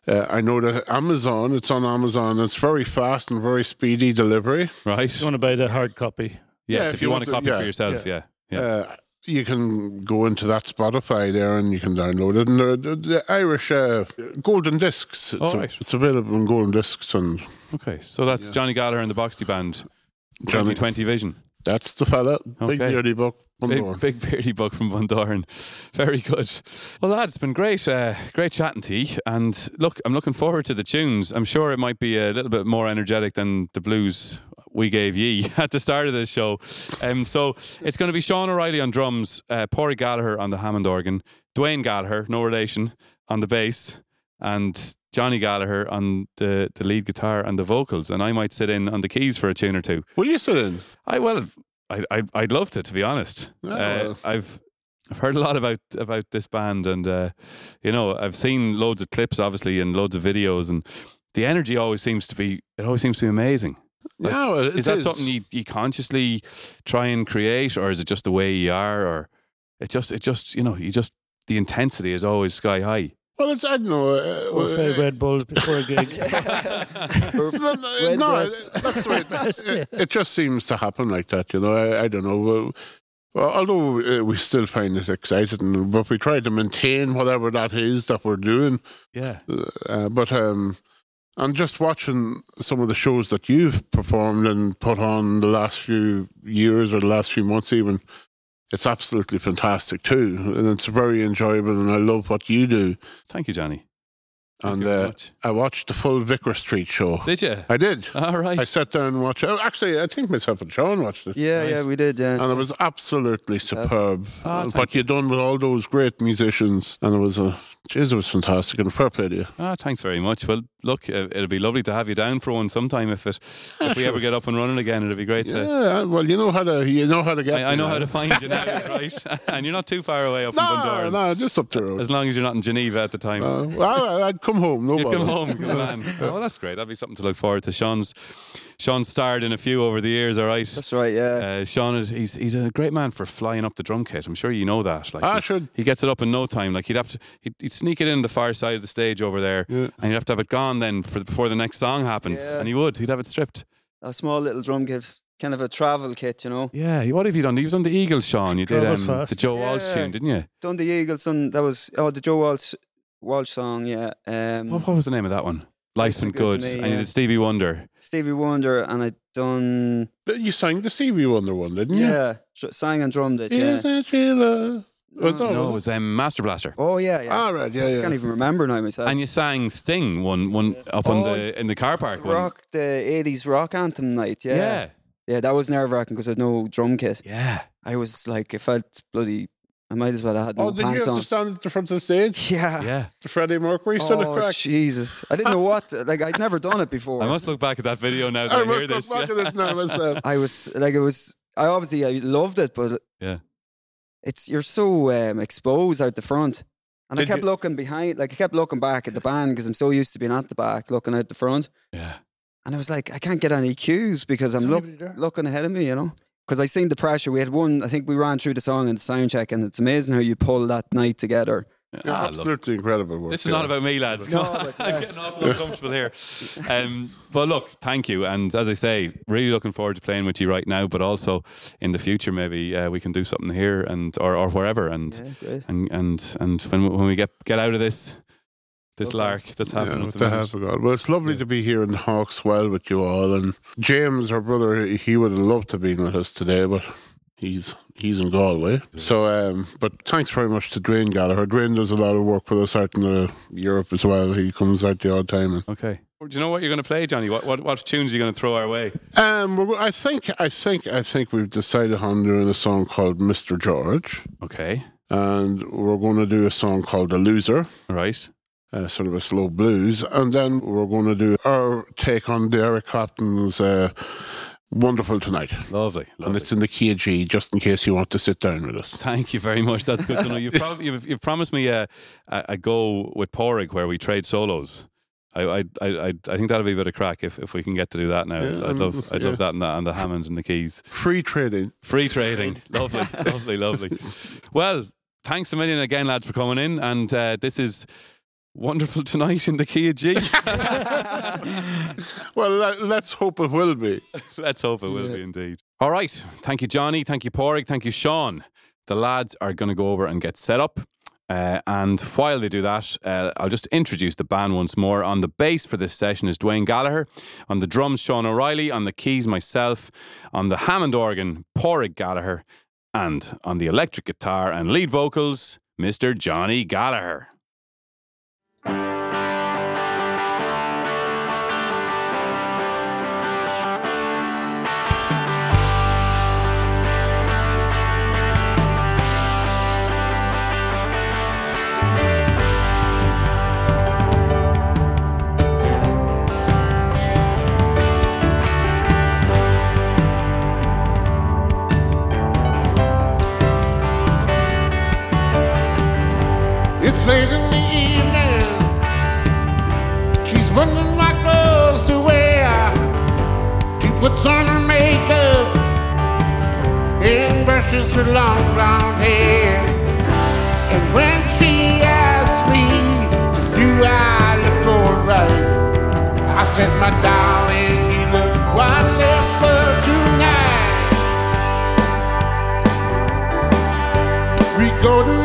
uh, I know that Amazon, it's on Amazon. It's very fast and very speedy delivery. Right? You want to buy the hard copy? Yes, Yeah, if, you want a copy yeah, for yourself, yeah. Yeah. Uh, you can go into that Spotify there and you can download it. And the, the, the Irish uh, Golden Discs. It's, All a- right. it's available in Golden Discs, and Okay, so that's Johnny Gallagher and the Boxty Band, Johnny- 2020 Vision. That's the fella. Big Okay. beardy buck. Big, big beardy buck from Bundoran. Very good. Well, lads, it's been great, uh, great chatting to you. And look, I'm looking forward to the tunes. I'm sure it might be a little bit more energetic than the blues we gave ye *laughs* at the start of this show. Um, so it's going to be Sean O'Reilly on drums, uh, Porig Gallagher on the Hammond organ, Dwayne Gallagher, no relation, on the bass, and Johnny Gallagher on the, the lead guitar and the vocals. And I might sit in on the keys for a tune or two. Will you sit in? I well, I, I I'd love to, to be honest. Yeah, uh. I've I've heard a lot about about this band, and uh, you know, I've seen loads of clips, obviously, and loads of videos, and the energy always seems to be it always seems to be amazing. Like, yeah, well, it is that something you, you consciously try and create, or is it just the way you are, or it just it just you know you just the intensity is always sky high. Well, it's I don't know. Uh, Or uh, five Red Bulls before a gig. *laughs* *laughs* no, no, Red no, breasts. that's the way it, it, it just seems to happen like that, you know. I, I don't know. Well, well, although uh, we still find it exciting, but we try to maintain whatever that is that we're doing. Yeah, Uh, but um, and just watching some of the shows that you've performed and put on the last few years or the last few months, even, it's absolutely fantastic too, and it's very enjoyable. And I love what you do. thank you, Johnny. Thank and you uh. I watched the full Vicar Street show. Did you? I did. All right. I sat down and watched. oh, Actually, I think myself and Sean watched it. Yeah, Nice. yeah, we did. Yeah. And it was absolutely superb. Thank what you done with all those great musicians, and it was a, jeez, it was fantastic. And fair play to you. Ah, thanks very much. Well, look, uh, it'll be lovely to have you down for one sometime if it if we sure. ever get up and running again. It'll be great to. Yeah, well, you know how to, you know how to get. I, I know now. how to find you now, *laughs* right? *laughs* and you're not too far away up in No, Bundoran. no, just up the road. As long as you're not in Geneva at the time. Uh, well, I'd come home. No You'd bother. come home, good man. Oh, *laughs* well, that's great. That'd be something to look forward to. Sean's Sean starred in a few over the years. All right. That's right. Yeah. Uh, Sean is he's he's a great man for flying up the drum kit. I'm sure you know that. Like I he, should. he gets it up in no time. Like he'd have to he'd, he'd sneak it in the far side of the stage over there, Yeah. and you'd have to have it gone then for before the next song happens. Yeah. And he would. He'd have it stripped. a small little drum kit, kind of a travel kit, you know. Yeah. What have you done? You've done the Eagles, Sean. You did um, the fast. Joe Walsh Yeah. tune, didn't you? Done the Eagles, son. That was oh the Joe Walsh Walsh song. Yeah. Um, What, what was the name of that one? Life's been Been Good good. to Me, and you yeah. did Stevie Wonder. Stevie Wonder, and I done You sang the Stevie Wonder one, didn't you? yeah, sang and drummed it. Yeah. Isn't she the? Was that No, it was um, Master Blaster. Oh yeah, yeah. All right, yeah, I yeah. can't even remember now myself. And you sang Sting one one up on Oh, the in the car park. one. rock the eighties rock anthem night. Yeah, Yeah. yeah. that was nerve wracking because I had no drum kit. Yeah. I was like, I felt bloody. I might as well have had no Oh, did you pants have on. to stand at the front of the stage? Yeah. Yeah. The Freddie Mercury sort of Oh crack. Jesus! I didn't know what. Like I'd never done it before. I must look back at that video now that I I, hear must look this. back Yeah. at it now myself. *laughs* I was like, it was. I obviously I loved it, but Yeah. it's you're so um, exposed out the front, and I kept you- looking behind. Like I kept looking back at the band because I'm so used to being at the back, looking out the front, Yeah. and I was like, I can't get any cues because I'm Is look, looking ahead of me, you know. Because I seen the pressure. We had one. I think we ran through the song and the sound check, and it's amazing how you pull that night together. Yeah, Ah, look, absolutely incredible work. This is yeah. not about me, lads. No, Come *laughs* on. I'm getting awful uncomfortable here. Um, but look, thank you. And as I say, really looking forward to playing with you right now, but also in the future, maybe uh, we can do something here and or, or wherever. And, Yeah, and and and when when we get get out of this this lark that's happening Yeah, the the God. Well, it's lovely to be here in Hawkswell with you all. And James, our brother, he would have loved to be with us today, but he's he's in Galway. So, um, but thanks very much to Dwayne Gallagher. Dwayne does a lot of work for us out in uh, Europe as well. He comes out the odd time. And, Okay. Do you know what you're going to play, Johnny? What what, what tunes are you going to throw our way? um, I think I think I think we've decided on doing a song called Mister George, Okay. and we're going to do a song called The Loser. Right. Uh, sort of a slow blues, and then we're going to do our take on Eric Clapton's uh, "Wonderful Tonight," Lovely. and it's in the key of G, just in case you want to sit down with us. Thank you very much. That's good to know. You've, *laughs* prob- you've, you've promised me a, a, go with Porig where we trade solos. I, I, I, I think that'll be a bit of crack if, if we can get to do that now. Yeah, I'd love I'd yeah. love that and the, and the Hammond and the keys. Free trading. Free trading. *laughs* lovely, lovely, lovely. *laughs* Well, thanks a million again, lads, for coming in. And uh, this is wonderful tonight in the key of G. *laughs* Well, let, let's hope it will be. Let's hope it will be indeed. All right. Thank you, Johnny. Thank you, Porig. Thank you, Sean. The lads are going to go over and get set up. Uh, and while they do that, uh, I'll just introduce the band once more. On the bass for this session is Dwayne Gallagher. On the drums, Sean O'Reilly. On the keys, myself. On the Hammond organ, Porig Gallagher. And on the electric guitar and lead vocals, Mr. Johnny Gallagher. Wondering what clothes to wear. She puts on her makeup and brushes her long blonde hair. And when she asks me, Do I look alright? I said, My darling, you look wonderful tonight. We go to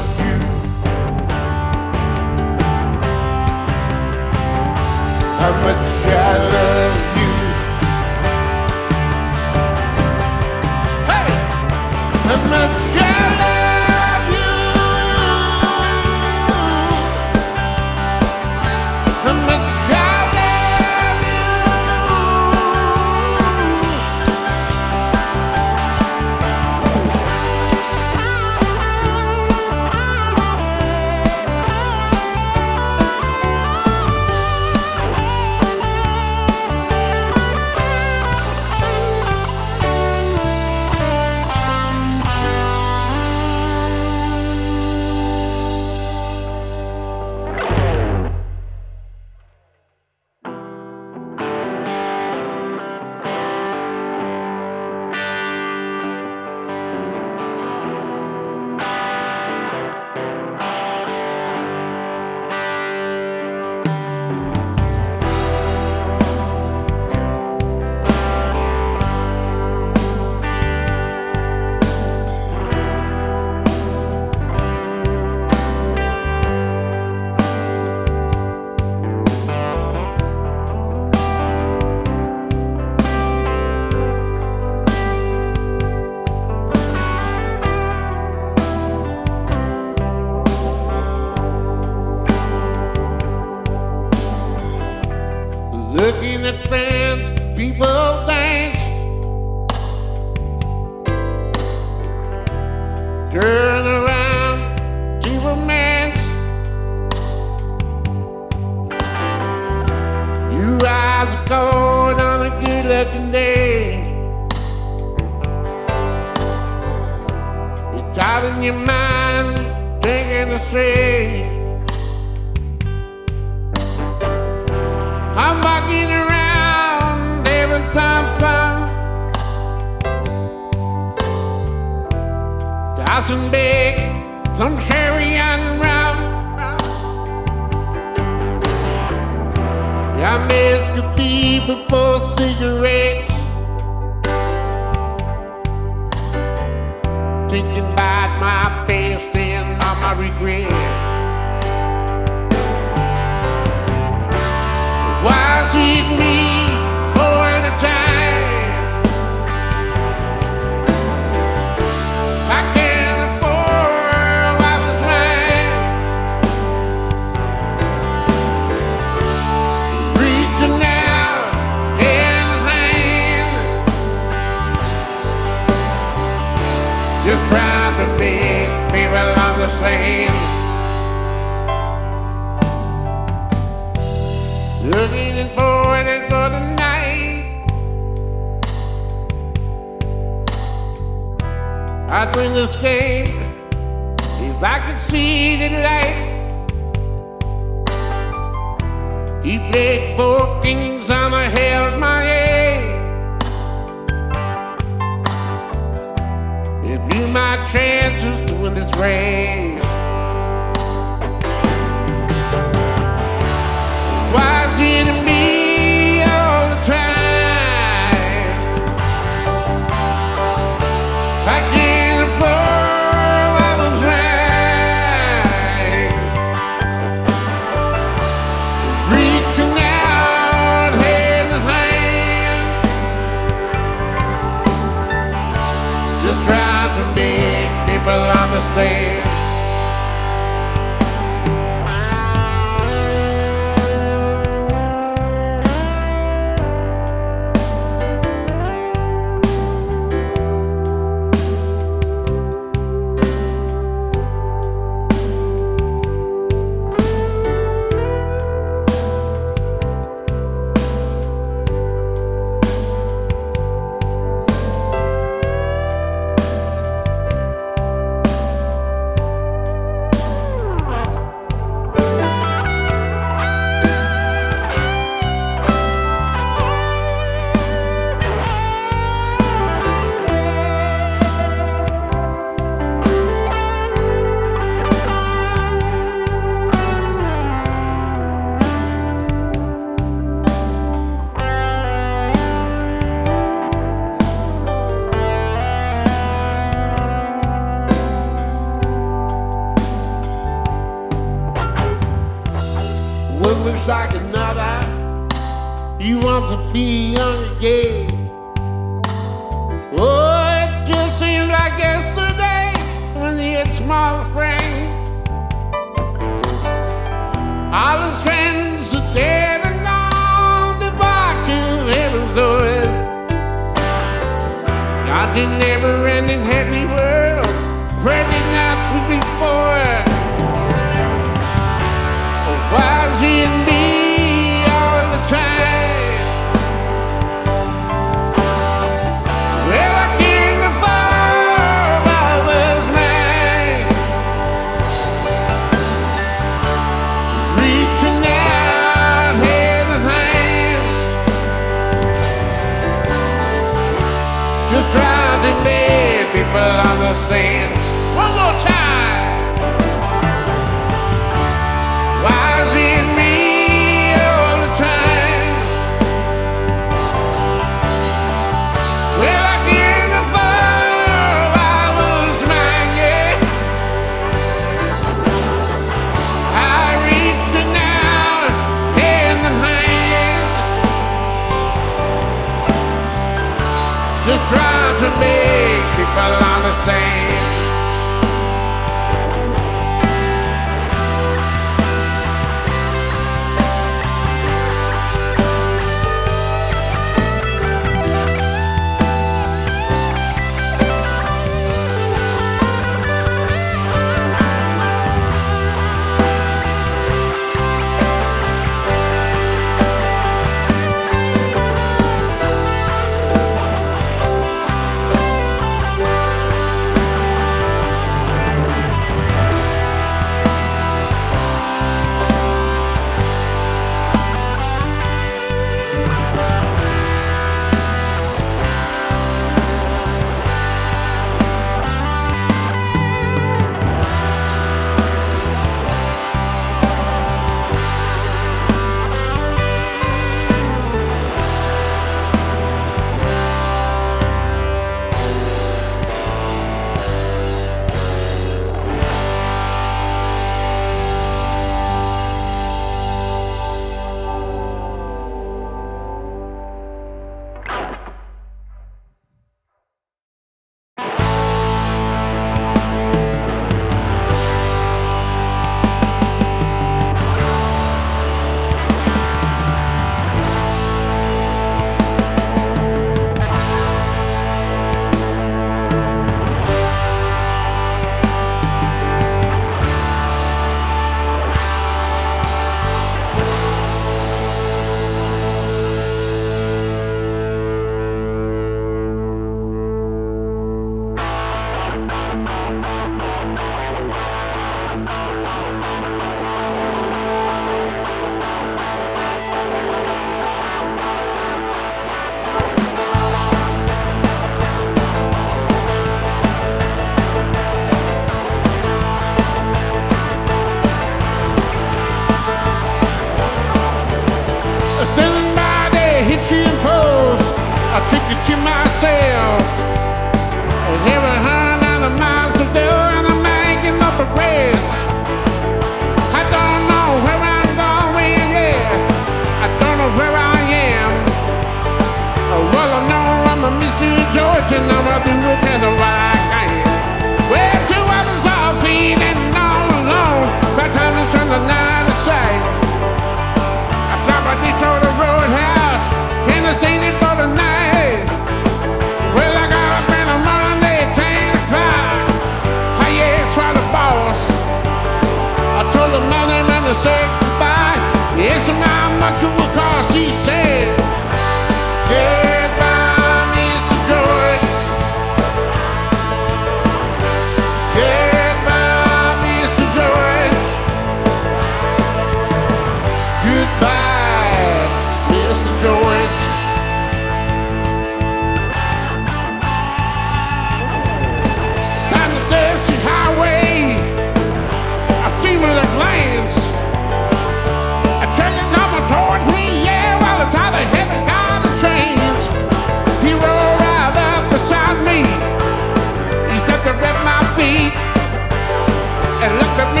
and look at me.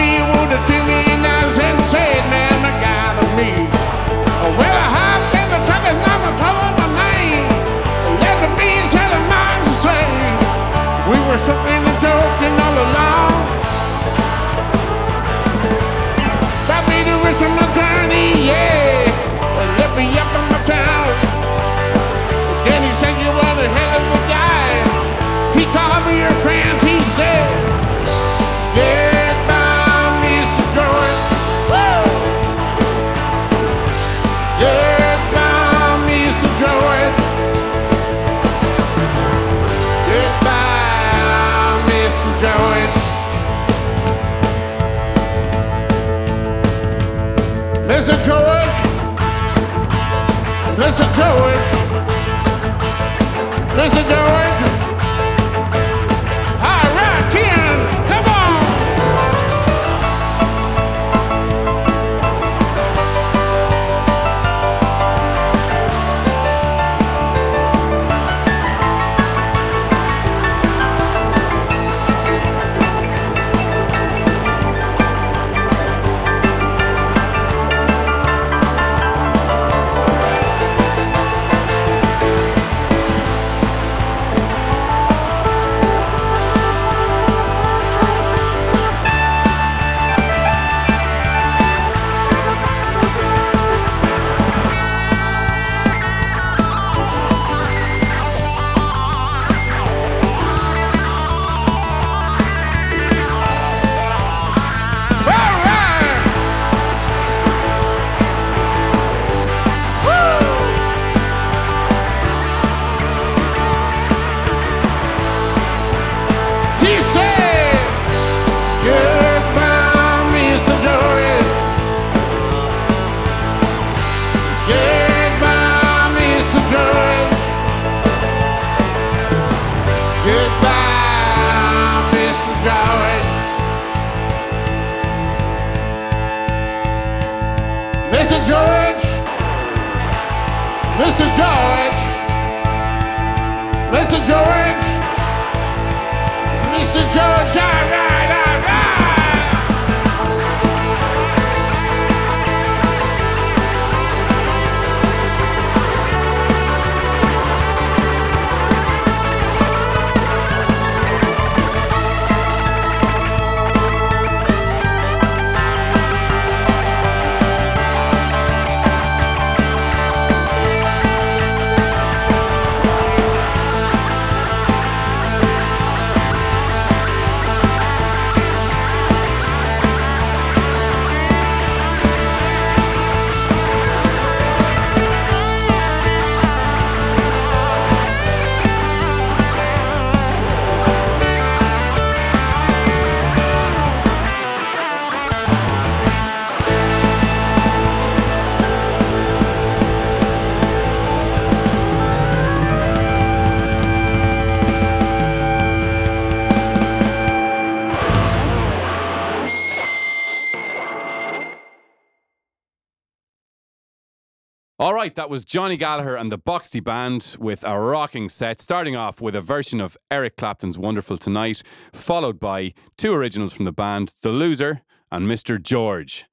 do it. Listen to it. Right, that was Johnny Gallagher and the Boxty Band with a rocking set, starting off with a version of Eric Clapton's Wonderful Tonight, followed by two originals from the band, The Loser and Mr. George.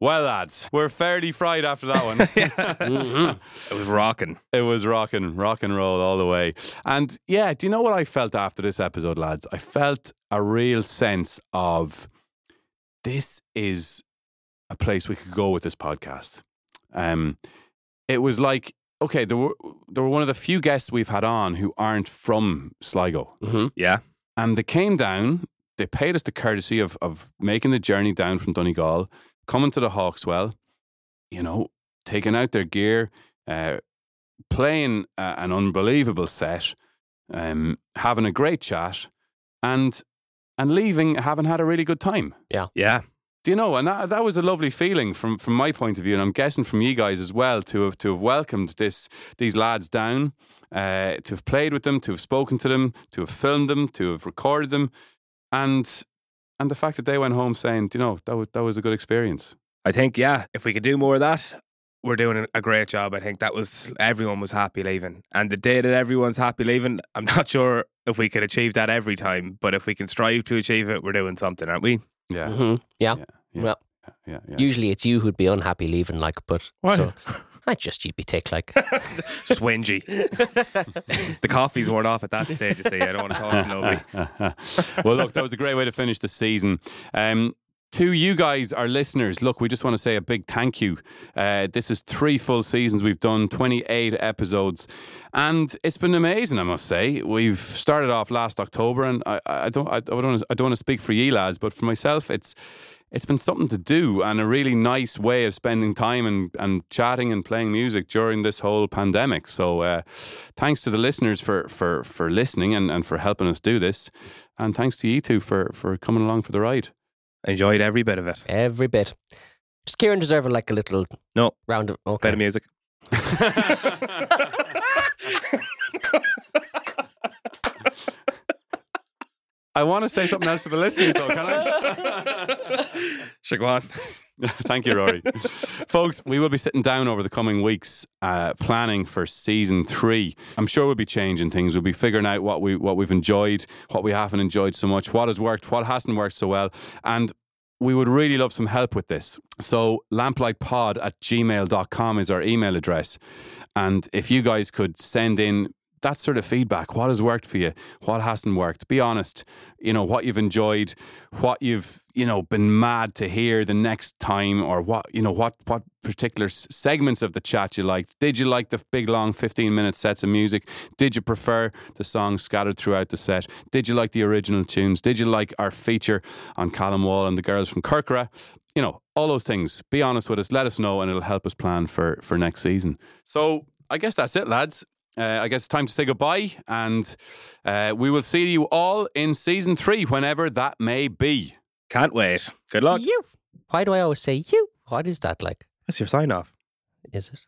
Well, lads, we're fairly fried after that one. *laughs* *laughs* It was rocking. It was rocking, rock and roll all the way. And yeah, do you know what I felt after this episode, lads? I felt a real sense of this is a place we could go with this podcast. Um, it was like okay, there were there were one of the few guests we've had on who aren't from Sligo, Mm-hmm. Yeah. and they came down. They paid us the courtesy of of making the journey down from Donegal, coming to the Hawkswell, you know, taking out their gear, uh, playing uh, an unbelievable set, um, having a great chat, and and leaving having had a really good time. Yeah, yeah. Do you know? And that, that was a lovely feeling from, from my point of view, and I'm guessing from you guys as well to have to have welcomed this these lads down, uh, to have played with them, to have spoken to them, to have filmed them, to have recorded them, and and the fact that they went home saying, "Do you know, that was that was a good experience. I think, yeah, if we could do more of that, we're doing a great job. I think that was everyone was happy leaving. And the day that everyone's happy leaving, I'm *laughs* not sure if we could achieve that every time, but if we can strive to achieve it, we're doing something, aren't we? Yeah, hmm Yeah. yeah, yeah, Well, yeah, yeah. usually it's you who'd be unhappy leaving, like, but Why? so I just you'd be tick like. *laughs* Just whingy. *laughs* the coffee's worn off at that stage, you see. I don't want to talk to nobody. *laughs* well, look, that was a great way to finish the season. Um, to you guys, our listeners, look, we just want to say a big thank you. Uh, this is three full seasons. We've done 28 episodes, and it's been amazing. I must say, we've started off last October, and I, I don't, I don't, want to, I don't want to speak for you lads, but for myself, it's it's been something to do and a really nice way of spending time and, and chatting and playing music during this whole pandemic. So uh, thanks to the listeners for for for listening and, and for helping us do this. And thanks to you two for for coming along for the ride. I enjoyed every bit of it. Every bit. Does Kieran deserve like a little No. round of okay? Bit of music. *laughs* *laughs* *laughs* I want to say something else to the listeners though, can I? *laughs* On. *laughs* Thank you, Rory. Folks, we will be sitting down over the coming weeks, uh, planning for season three. I'm sure we'll be changing things. We'll be figuring out what we what we've enjoyed, what we haven't enjoyed so much, what has worked, what hasn't worked so well, and we would really love some help with this. So lamplightpod at gmail.com is our email address. And if you guys could send in that sort of feedback, what has worked for you, what hasn't worked, be honest, you know, what you've enjoyed, what you've, you know, been mad to hear the next time or what, you know, what, what particular segments of the chat you liked. Did you like the big long 15 minute sets of music? Did you prefer the songs scattered throughout the set? Did you like the original tunes? Did you like our feature on Callum Wall and the girls from Kirkra? You know, all those things. Be honest with us, let us know, and it'll help us plan for, for next season. So I guess that's it, lads. Uh, I guess it's time to say goodbye, and uh, we will see you all in season three, whenever that may be. Can't wait. Good luck. You. Why do I always say you? What is that like? That's your sign off. Is it?